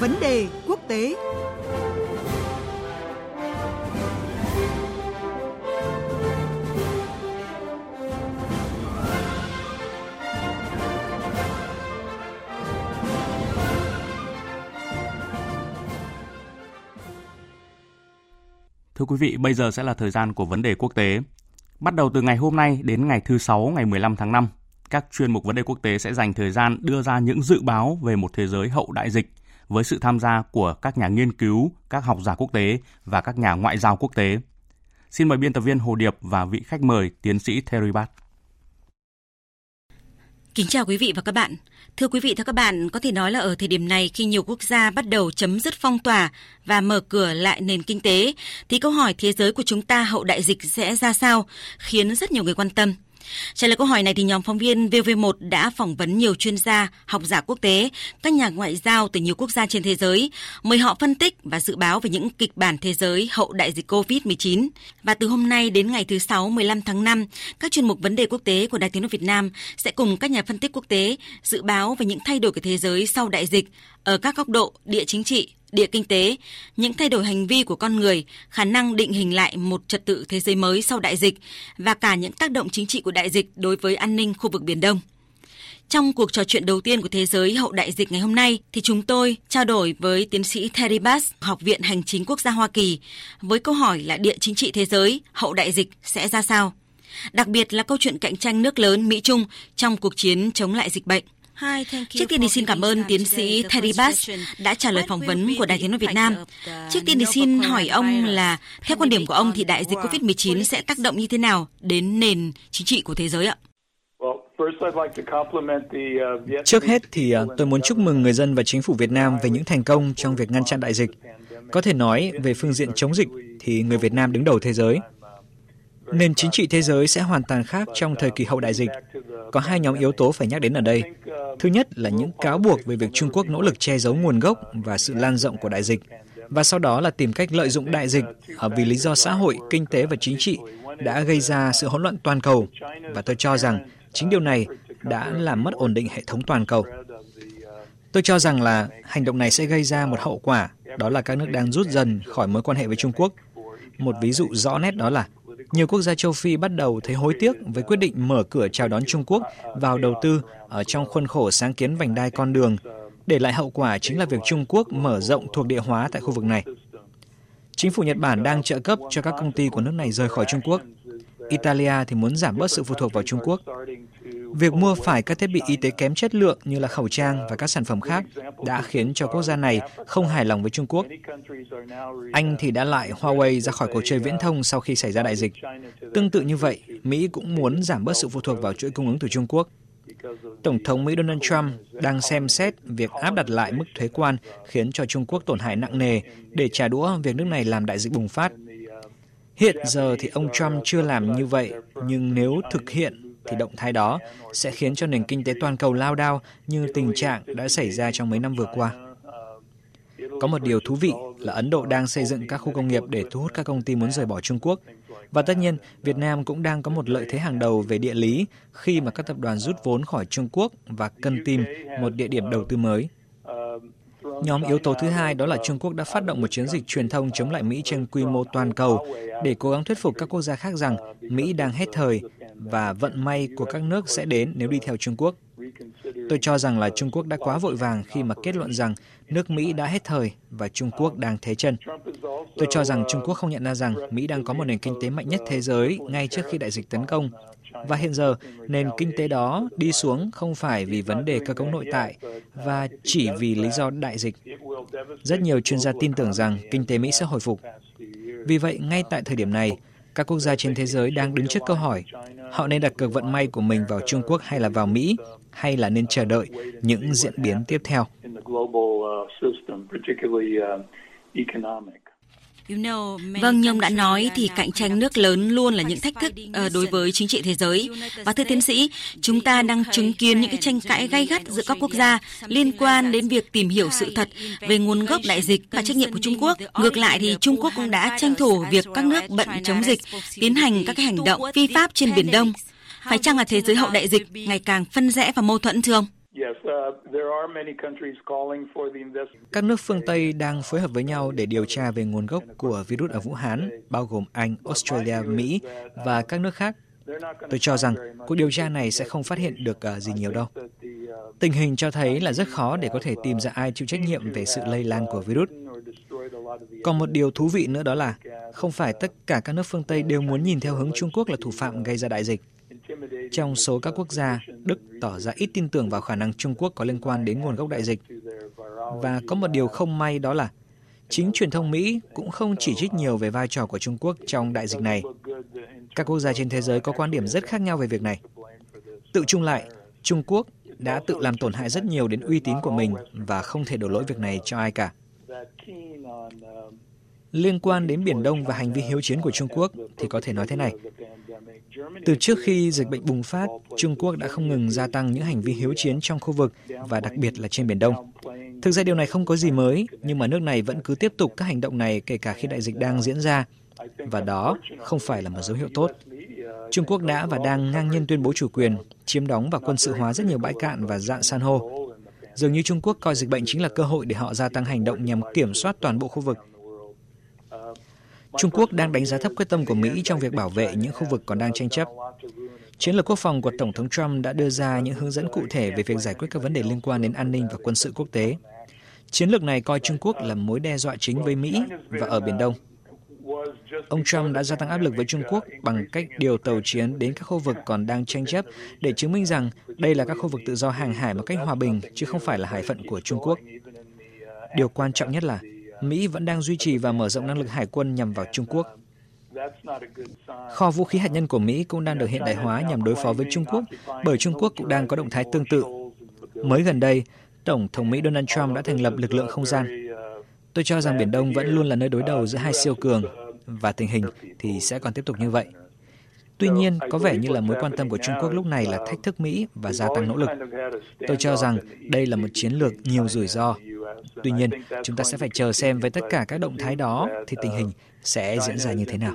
Vấn đề quốc tế Thưa quý vị, bây giờ sẽ là thời gian của vấn đề quốc tế. Bắt đầu từ ngày hôm nay đến ngày thứ Sáu ngày 15 tháng 5, các chuyên mục vấn đề quốc tế sẽ dành thời gian đưa ra những dự báo về một thế giới hậu đại dịch với sự tham gia của các nhà nghiên cứu, các học giả quốc tế và các nhà ngoại giao quốc tế. Xin mời biên tập viên Hồ Điệp và vị khách mời tiến sĩ Terry Bat. Kính chào quý vị và các bạn. Thưa quý vị và các bạn, có thể nói là ở thời điểm này khi nhiều quốc gia bắt đầu chấm dứt phong tỏa và mở cửa lại nền kinh tế, thì câu hỏi thế giới của chúng ta hậu đại dịch sẽ ra sao khiến rất nhiều người quan tâm. Trả lời câu hỏi này thì nhóm phóng viên VV1 đã phỏng vấn nhiều chuyên gia, học giả quốc tế, các nhà ngoại giao từ nhiều quốc gia trên thế giới, mời họ phân tích và dự báo về những kịch bản thế giới hậu đại dịch COVID-19. Và từ hôm nay đến ngày thứ Sáu 15 tháng 5, các chuyên mục vấn đề quốc tế của Đài Tiếng nói Việt Nam sẽ cùng các nhà phân tích quốc tế dự báo về những thay đổi của thế giới sau đại dịch ở các góc độ địa chính trị, địa kinh tế, những thay đổi hành vi của con người, khả năng định hình lại một trật tự thế giới mới sau đại dịch và cả những tác động chính trị của đại dịch đối với an ninh khu vực Biển Đông. Trong cuộc trò chuyện đầu tiên của thế giới hậu đại dịch ngày hôm nay thì chúng tôi trao đổi với tiến sĩ Terry Bass, Học viện Hành chính Quốc gia Hoa Kỳ với câu hỏi là địa chính trị thế giới hậu đại dịch sẽ ra sao? Đặc biệt là câu chuyện cạnh tranh nước lớn Mỹ-Trung trong cuộc chiến chống lại dịch bệnh. Trước tiên thì xin cảm ơn tiến sĩ Terry Bass đã trả lời phỏng vấn của Đài Tiếng nói Việt Nam. Trước tiên thì xin hỏi ông là theo quan điểm của ông thì đại dịch COVID-19 sẽ tác động như thế nào đến nền chính trị của thế giới ạ? Trước hết thì à, tôi muốn chúc mừng người dân và chính phủ Việt Nam về những thành công trong việc ngăn chặn đại dịch. Có thể nói về phương diện chống dịch thì người Việt Nam đứng đầu thế giới. Nền chính trị thế giới sẽ hoàn toàn khác trong thời kỳ hậu đại dịch. Có hai nhóm yếu tố phải nhắc đến ở đây. Thứ nhất là những cáo buộc về việc Trung Quốc nỗ lực che giấu nguồn gốc và sự lan rộng của đại dịch, và sau đó là tìm cách lợi dụng đại dịch vì lý do xã hội, kinh tế và chính trị đã gây ra sự hỗn loạn toàn cầu. Và tôi cho rằng chính điều này đã làm mất ổn định hệ thống toàn cầu. Tôi cho rằng là hành động này sẽ gây ra một hậu quả, đó là các nước đang rút dần khỏi mối quan hệ với Trung Quốc. Một ví dụ rõ nét đó là nhiều quốc gia châu Phi bắt đầu thấy hối tiếc với quyết định mở cửa chào đón Trung Quốc vào đầu tư ở trong khuôn khổ sáng kiến vành đai con đường, để lại hậu quả chính là việc Trung Quốc mở rộng thuộc địa hóa tại khu vực này. Chính phủ Nhật Bản đang trợ cấp cho các công ty của nước này rời khỏi Trung Quốc. Italia thì muốn giảm bớt sự phụ thuộc vào Trung Quốc. Việc mua phải các thiết bị y tế kém chất lượng như là khẩu trang và các sản phẩm khác đã khiến cho quốc gia này không hài lòng với Trung Quốc. Anh thì đã lại Huawei ra khỏi cuộc chơi viễn thông sau khi xảy ra đại dịch. Tương tự như vậy, Mỹ cũng muốn giảm bớt sự phụ thuộc vào chuỗi cung ứng từ Trung Quốc. Tổng thống Mỹ Donald Trump đang xem xét việc áp đặt lại mức thuế quan khiến cho Trung Quốc tổn hại nặng nề để trả đũa việc nước này làm đại dịch bùng phát. Hiện giờ thì ông Trump chưa làm như vậy, nhưng nếu thực hiện thì động thái đó sẽ khiến cho nền kinh tế toàn cầu lao đao như tình trạng đã xảy ra trong mấy năm vừa qua. Có một điều thú vị là Ấn Độ đang xây dựng các khu công nghiệp để thu hút các công ty muốn rời bỏ Trung Quốc. Và tất nhiên, Việt Nam cũng đang có một lợi thế hàng đầu về địa lý khi mà các tập đoàn rút vốn khỏi Trung Quốc và cần tìm một địa điểm đầu tư mới. Nhóm yếu tố thứ hai đó là Trung Quốc đã phát động một chiến dịch truyền thông chống lại Mỹ trên quy mô toàn cầu để cố gắng thuyết phục các quốc gia khác rằng Mỹ đang hết thời và vận may của các nước sẽ đến nếu đi theo Trung Quốc. Tôi cho rằng là Trung Quốc đã quá vội vàng khi mà kết luận rằng nước Mỹ đã hết thời và Trung Quốc đang thế chân. Tôi cho rằng Trung Quốc không nhận ra rằng Mỹ đang có một nền kinh tế mạnh nhất thế giới ngay trước khi đại dịch tấn công. Và hiện giờ, nền kinh tế đó đi xuống không phải vì vấn đề cơ cấu nội tại và chỉ vì lý do đại dịch. Rất nhiều chuyên gia tin tưởng rằng kinh tế Mỹ sẽ hồi phục. Vì vậy, ngay tại thời điểm này, các quốc gia trên thế giới đang đứng trước câu hỏi họ nên đặt cược vận may của mình vào Trung Quốc hay là vào Mỹ, hay là nên chờ đợi những diễn biến tiếp theo. Vâng, như ông đã nói thì cạnh tranh nước lớn luôn là những thách thức ờ, đối với chính trị thế giới. Và thưa tiến sĩ, chúng ta đang chứng kiến những cái tranh cãi gay gắt giữa các quốc gia liên quan đến việc tìm hiểu sự thật về nguồn gốc đại dịch và trách nhiệm của Trung Quốc. Ngược lại thì Trung Quốc cũng đã tranh thủ việc các nước bận chống dịch tiến hành các hành động phi pháp trên Biển Đông. Phải chăng là thế giới hậu đại dịch ngày càng phân rẽ và mâu thuẫn thưa ông? Các nước phương Tây đang phối hợp với nhau để điều tra về nguồn gốc của virus ở Vũ Hán, bao gồm Anh, Australia, Mỹ và các nước khác. Tôi cho rằng cuộc điều tra này sẽ không phát hiện được ờ, gì nhiều đâu. Tình hình cho thấy là rất khó để có thể tìm ra ai chịu trách nhiệm về sự lây lan của virus. Còn một điều thú vị nữa đó là không phải tất cả các nước phương Tây đều muốn nhìn theo hướng Trung Quốc là thủ phạm gây ra đại dịch. Trong số các quốc gia, Đức tỏ ra ít tin tưởng vào khả năng Trung Quốc có liên quan đến nguồn gốc đại dịch. Và có một điều không may đó là chính truyền thông Mỹ cũng không chỉ trích nhiều về vai trò của Trung Quốc trong đại dịch này. Các quốc gia trên thế giới có quan điểm rất khác nhau về việc này. Tự chung lại, Trung Quốc đã tự làm tổn hại rất nhiều đến uy tín của mình và không thể đổ lỗi việc này cho ai cả. Liên quan đến Biển Đông và hành vi hiếu chiến của Trung Quốc thì có thể nói thế này. Từ trước khi dịch bệnh bùng phát, Trung Quốc đã không ngừng gia tăng những hành vi hiếu chiến trong khu vực và đặc biệt là trên Biển Đông. Thực ra điều này không có gì mới, nhưng mà nước này vẫn cứ tiếp tục các hành động này kể cả khi đại dịch đang diễn ra. Và đó không phải là một dấu hiệu tốt. Trung Quốc đã và đang ngang nhiên tuyên bố chủ quyền, chiếm đóng và quân sự hóa rất nhiều bãi cạn và dạng san hô. Dường như Trung Quốc coi dịch bệnh chính là cơ hội để họ gia tăng hành động nhằm kiểm soát toàn bộ khu vực. Trung Quốc đang đánh giá thấp quyết tâm của Mỹ trong việc bảo vệ những khu vực còn đang tranh chấp. Chiến lược quốc phòng của Tổng thống Trump đã đưa ra những hướng dẫn cụ thể về việc giải quyết các vấn đề liên quan đến an ninh và quân sự quốc tế. Chiến lược này coi Trung Quốc là mối đe dọa chính với Mỹ và ở Biển Đông. Ông Trump đã gia tăng áp lực với Trung Quốc bằng cách điều tàu chiến đến các khu vực còn đang tranh chấp để chứng minh rằng đây là các khu vực tự do hàng hải một cách hòa bình, chứ không phải là hải phận của Trung Quốc. Điều quan trọng nhất là Mỹ vẫn đang duy trì và mở rộng năng lực hải quân nhằm vào Trung Quốc. Kho vũ khí hạt nhân của Mỹ cũng đang được hiện đại hóa nhằm đối phó với Trung Quốc, bởi Trung Quốc cũng đang có động thái tương tự. Mới gần đây, Tổng thống Mỹ Donald Trump đã thành lập lực lượng không gian. Tôi cho rằng Biển Đông vẫn luôn là nơi đối đầu giữa hai siêu cường, và tình hình thì sẽ còn tiếp tục như vậy. Tuy nhiên, có vẻ như là mối quan tâm của Trung Quốc lúc này là thách thức Mỹ và gia tăng nỗ lực. Tôi cho rằng đây là một chiến lược nhiều rủi ro. Tuy nhiên, chúng ta sẽ phải chờ xem với tất cả các động thái đó thì tình hình sẽ diễn ra như thế nào.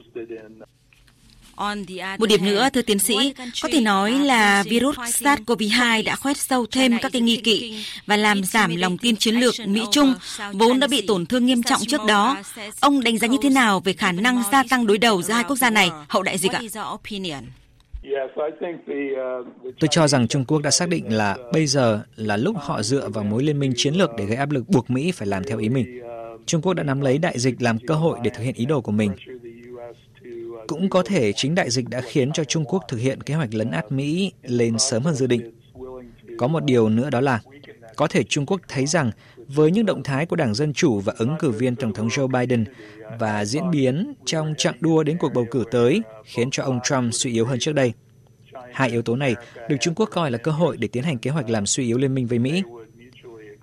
Một điểm nữa, thưa tiến sĩ, có thể nói là virus SARS-CoV-2 đã khoét sâu thêm các cái nghi kỵ và làm giảm lòng tin chiến lược Mỹ-Trung vốn đã bị tổn thương nghiêm trọng trước đó. Ông đánh giá như thế nào về khả năng gia tăng đối đầu giữa hai quốc gia này hậu đại dịch ạ? Tôi cho rằng Trung Quốc đã xác định là bây giờ là lúc họ dựa vào mối liên minh chiến lược để gây áp lực buộc Mỹ phải làm theo ý mình. Trung Quốc đã nắm lấy đại dịch làm cơ hội để thực hiện ý đồ của mình. Cũng có thể chính đại dịch đã khiến cho Trung Quốc thực hiện kế hoạch lấn át Mỹ lên sớm hơn dự định. Có một điều nữa đó là, có thể Trung Quốc thấy rằng với những động thái của Đảng Dân Chủ và ứng cử viên Tổng thống Joe Biden và diễn biến trong chặng đua đến cuộc bầu cử tới khiến cho ông Trump suy yếu hơn trước đây. Hai yếu tố này được Trung Quốc coi là cơ hội để tiến hành kế hoạch làm suy yếu liên minh với Mỹ.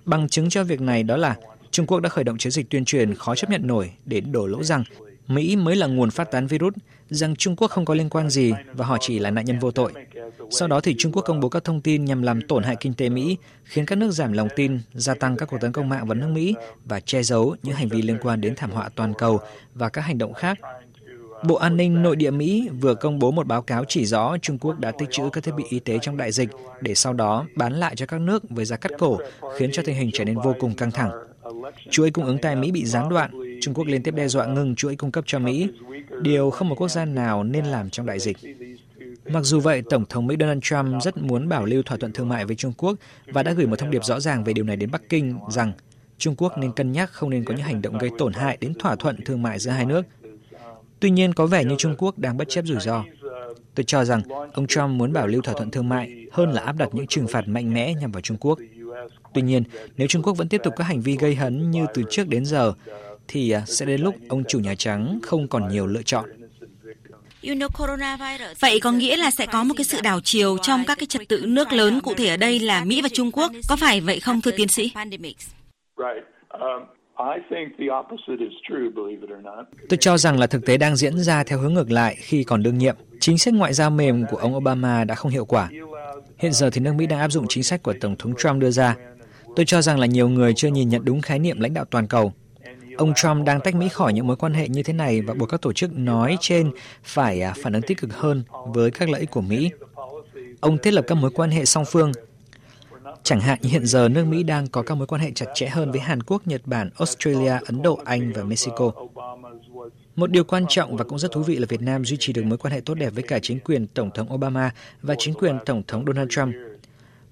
Bằng chứng cho việc này đó là Trung Quốc đã khởi động chiến dịch tuyên truyền khó chấp nhận nổi để đổ lỗi rằng Mỹ mới là nguồn phát tán virus, rằng Trung Quốc không có liên quan gì và họ chỉ là nạn nhân vô tội. Sau đó thì Trung Quốc công bố các thông tin nhằm làm tổn hại kinh tế Mỹ, khiến các nước giảm lòng tin, gia tăng các cuộc tấn công mạng vào nước Mỹ và che giấu những hành vi liên quan đến thảm họa toàn cầu và các hành động khác. Bộ An ninh Nội địa Mỹ vừa công bố một báo cáo chỉ rõ Trung Quốc đã tích trữ các thiết bị y tế trong đại dịch để sau đó bán lại cho các nước với giá cắt cổ, khiến cho tình hình trở nên vô cùng căng thẳng. Chuỗi cung ứng tại Mỹ bị gián đoạn, Trung Quốc liên tiếp đe dọa ngừng chuỗi cung cấp cho Mỹ, điều không một quốc gia nào nên làm trong đại dịch. Mặc dù vậy, Tổng thống Mỹ Donald Trump rất muốn bảo lưu thỏa thuận thương mại với Trung Quốc và đã gửi một thông điệp rõ ràng về điều này đến Bắc Kinh rằng Trung Quốc nên cân nhắc không nên có những hành động gây tổn hại đến thỏa thuận thương mại giữa hai nước. Tuy nhiên, có vẻ như Trung Quốc đang bất chấp rủi ro. Tôi cho rằng ông Trump muốn bảo lưu thỏa thuận thương mại hơn là áp đặt những trừng phạt mạnh mẽ nhằm vào Trung Quốc. Tuy nhiên, nếu Trung Quốc vẫn tiếp tục các hành vi gây hấn như từ trước đến giờ, thì à, sẽ đến lúc ông chủ Nhà Trắng không còn nhiều lựa chọn. Vậy có nghĩa là sẽ có một cái sự đảo chiều trong các cái trật tự nước lớn, cụ thể ở đây là Mỹ và Trung Quốc. Có phải vậy không thưa tiến sĩ? Um, Tôi cho rằng là thực tế đang diễn ra theo hướng ngược lại khi còn đương nhiệm. Chính sách ngoại giao mềm của ông Obama đã không hiệu quả. Hiện giờ thì nước Mỹ đang áp dụng chính sách của Tổng thống Trump đưa ra. Tôi cho rằng là nhiều người chưa nhìn nhận đúng khái niệm lãnh đạo toàn cầu. Ông Trump đang tách Mỹ khỏi những mối quan hệ như thế này và buộc các tổ chức nói trên phải à, phản ứng tích cực hơn với các lợi ích của Mỹ. Ông thiết lập các mối quan hệ song phương. Chẳng hạn như hiện giờ nước Mỹ đang có các mối quan hệ chặt chẽ hơn với Hàn Quốc, Nhật Bản, Australia, Ấn Độ, Anh và Mexico. Một điều quan trọng và cũng rất thú vị là Việt Nam duy trì được mối quan hệ tốt đẹp với cả chính quyền Tổng thống Obama và chính quyền Tổng thống Donald Trump.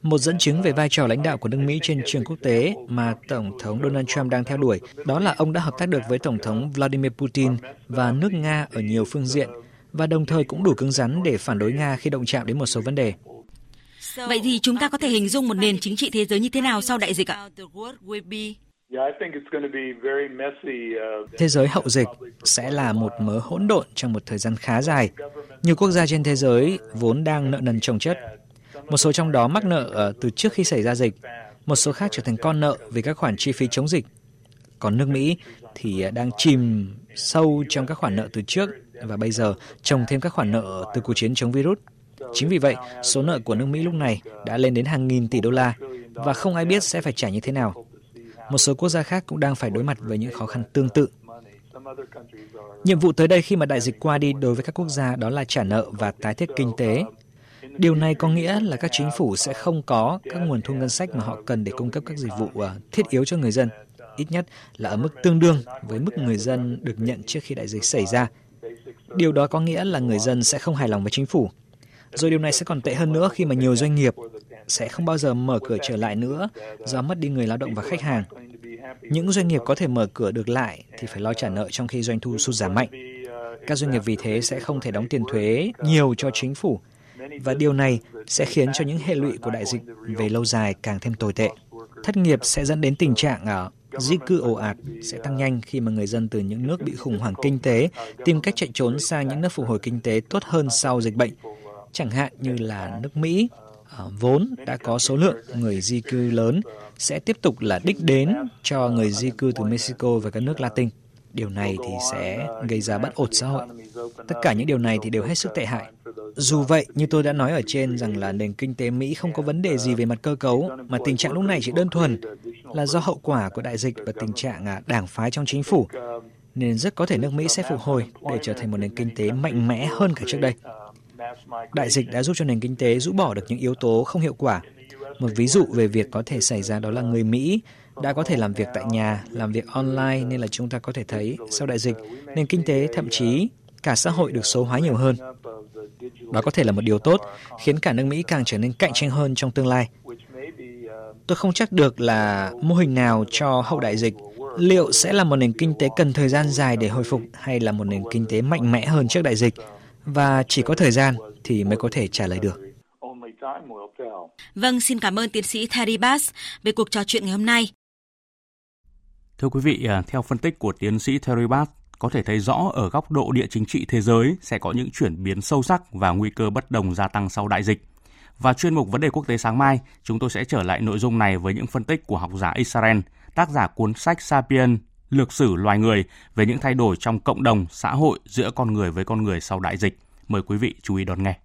Một dẫn chứng về vai trò lãnh đạo của nước Mỹ trên trường quốc tế mà Tổng thống Donald Trump đang theo đuổi, đó là ông đã hợp tác được với Tổng thống Vladimir Putin và nước Nga ở nhiều phương diện, và đồng thời cũng đủ cứng rắn để phản đối Nga khi động chạm đến một số vấn đề. Vậy thì chúng ta có thể hình dung một nền chính trị thế giới như thế nào sau đại dịch ạ? Thế giới hậu dịch sẽ là một mớ hỗn độn trong một thời gian khá dài. Nhiều quốc gia trên thế giới vốn đang nợ nần chồng chất. Một số trong đó mắc nợ ờ, từ trước khi xảy ra dịch, một số khác trở thành con nợ vì các khoản chi phí chống dịch. Còn nước Mỹ thì ờ, đang chìm sâu trong các khoản nợ từ trước và bây giờ trồng thêm các khoản nợ từ cuộc chiến chống virus. Chính vì vậy, số nợ của nước Mỹ lúc này đã lên đến hàng nghìn tỷ đô la và không ai biết sẽ phải trả như thế nào. Một số quốc gia khác cũng đang phải đối mặt với những khó khăn tương tự. Nhiệm vụ tới đây khi mà đại dịch qua đi đối với các quốc gia đó là trả nợ và tái thiết kinh tế. Điều này có nghĩa là các chính phủ sẽ không có các nguồn thu ngân sách mà họ cần để cung cấp các dịch vụ à, thiết yếu cho người dân, ít nhất là ở mức tương đương với mức người dân được nhận trước khi đại dịch xảy ra. Điều đó có nghĩa là người dân sẽ không hài lòng với chính phủ. Rồi điều này sẽ còn tệ hơn nữa khi mà nhiều doanh nghiệp sẽ không bao giờ mở cửa trở lại nữa do mất đi người lao động và khách hàng. Những doanh nghiệp có thể mở cửa được lại thì phải lo trả nợ trong khi doanh thu sụt giảm mạnh. Các doanh nghiệp vì thế sẽ không thể đóng tiền thuế nhiều cho chính phủ và điều này sẽ khiến cho những hệ lụy của đại dịch về lâu dài càng thêm tồi tệ. Thất nghiệp sẽ dẫn đến tình trạng ở di cư ồ ạt sẽ tăng nhanh khi mà người dân từ những nước bị khủng hoảng kinh tế tìm cách chạy trốn sang những nước phục hồi kinh tế tốt hơn sau dịch bệnh, chẳng hạn như là nước Mỹ, à, vốn đã có số lượng người di cư lớn sẽ tiếp tục là đích đến cho người di cư từ Mexico và các nước Latin. Điều này thì sẽ gây ra bất ổn xã hội. Tất cả những điều này thì đều hết sức tệ hại. Dù vậy, như tôi đã nói ở trên rằng là nền kinh tế Mỹ không có vấn đề gì về mặt cơ cấu, mà tình trạng lúc này chỉ đơn thuần là do hậu quả của đại dịch và tình trạng à, đảng phái trong chính phủ, nên rất có thể nước Mỹ sẽ phục hồi để trở thành một nền kinh tế mạnh mẽ hơn cả trước đây. Đại dịch đã giúp cho nền kinh tế rũ bỏ được những yếu tố không hiệu quả. Một ví dụ về việc có thể xảy ra đó là người Mỹ đã có thể làm việc tại nhà, làm việc online nên là chúng ta có thể thấy sau đại dịch, nền kinh tế thậm chí cả xã hội được số hóa nhiều hơn. Đó có thể là một điều tốt, khiến cả nước Mỹ càng trở nên cạnh tranh hơn trong tương lai. Tôi không chắc được là mô hình nào cho hậu đại dịch, liệu sẽ là một nền kinh tế cần thời gian dài để hồi phục hay là một nền kinh tế mạnh mẽ hơn trước đại dịch và chỉ có thời gian thì mới có thể trả lời được. Vâng, xin cảm ơn tiến sĩ Terry Bass về cuộc trò chuyện ngày hôm nay. Thưa quý vị, à, theo phân tích của tiến sĩ Terry Bass, có thể thấy rõ ở góc độ địa chính trị thế giới sẽ có những chuyển biến sâu sắc và nguy cơ bất đồng gia tăng sau đại dịch. Và chuyên mục vấn đề quốc tế sáng mai, chúng tôi sẽ trở lại nội dung này với những phân tích của học giả Israel, tác giả cuốn sách Sapien, lược sử loài người về những thay đổi trong cộng đồng, xã hội giữa con người với con người sau đại dịch. Mời quý vị chú ý đón nghe.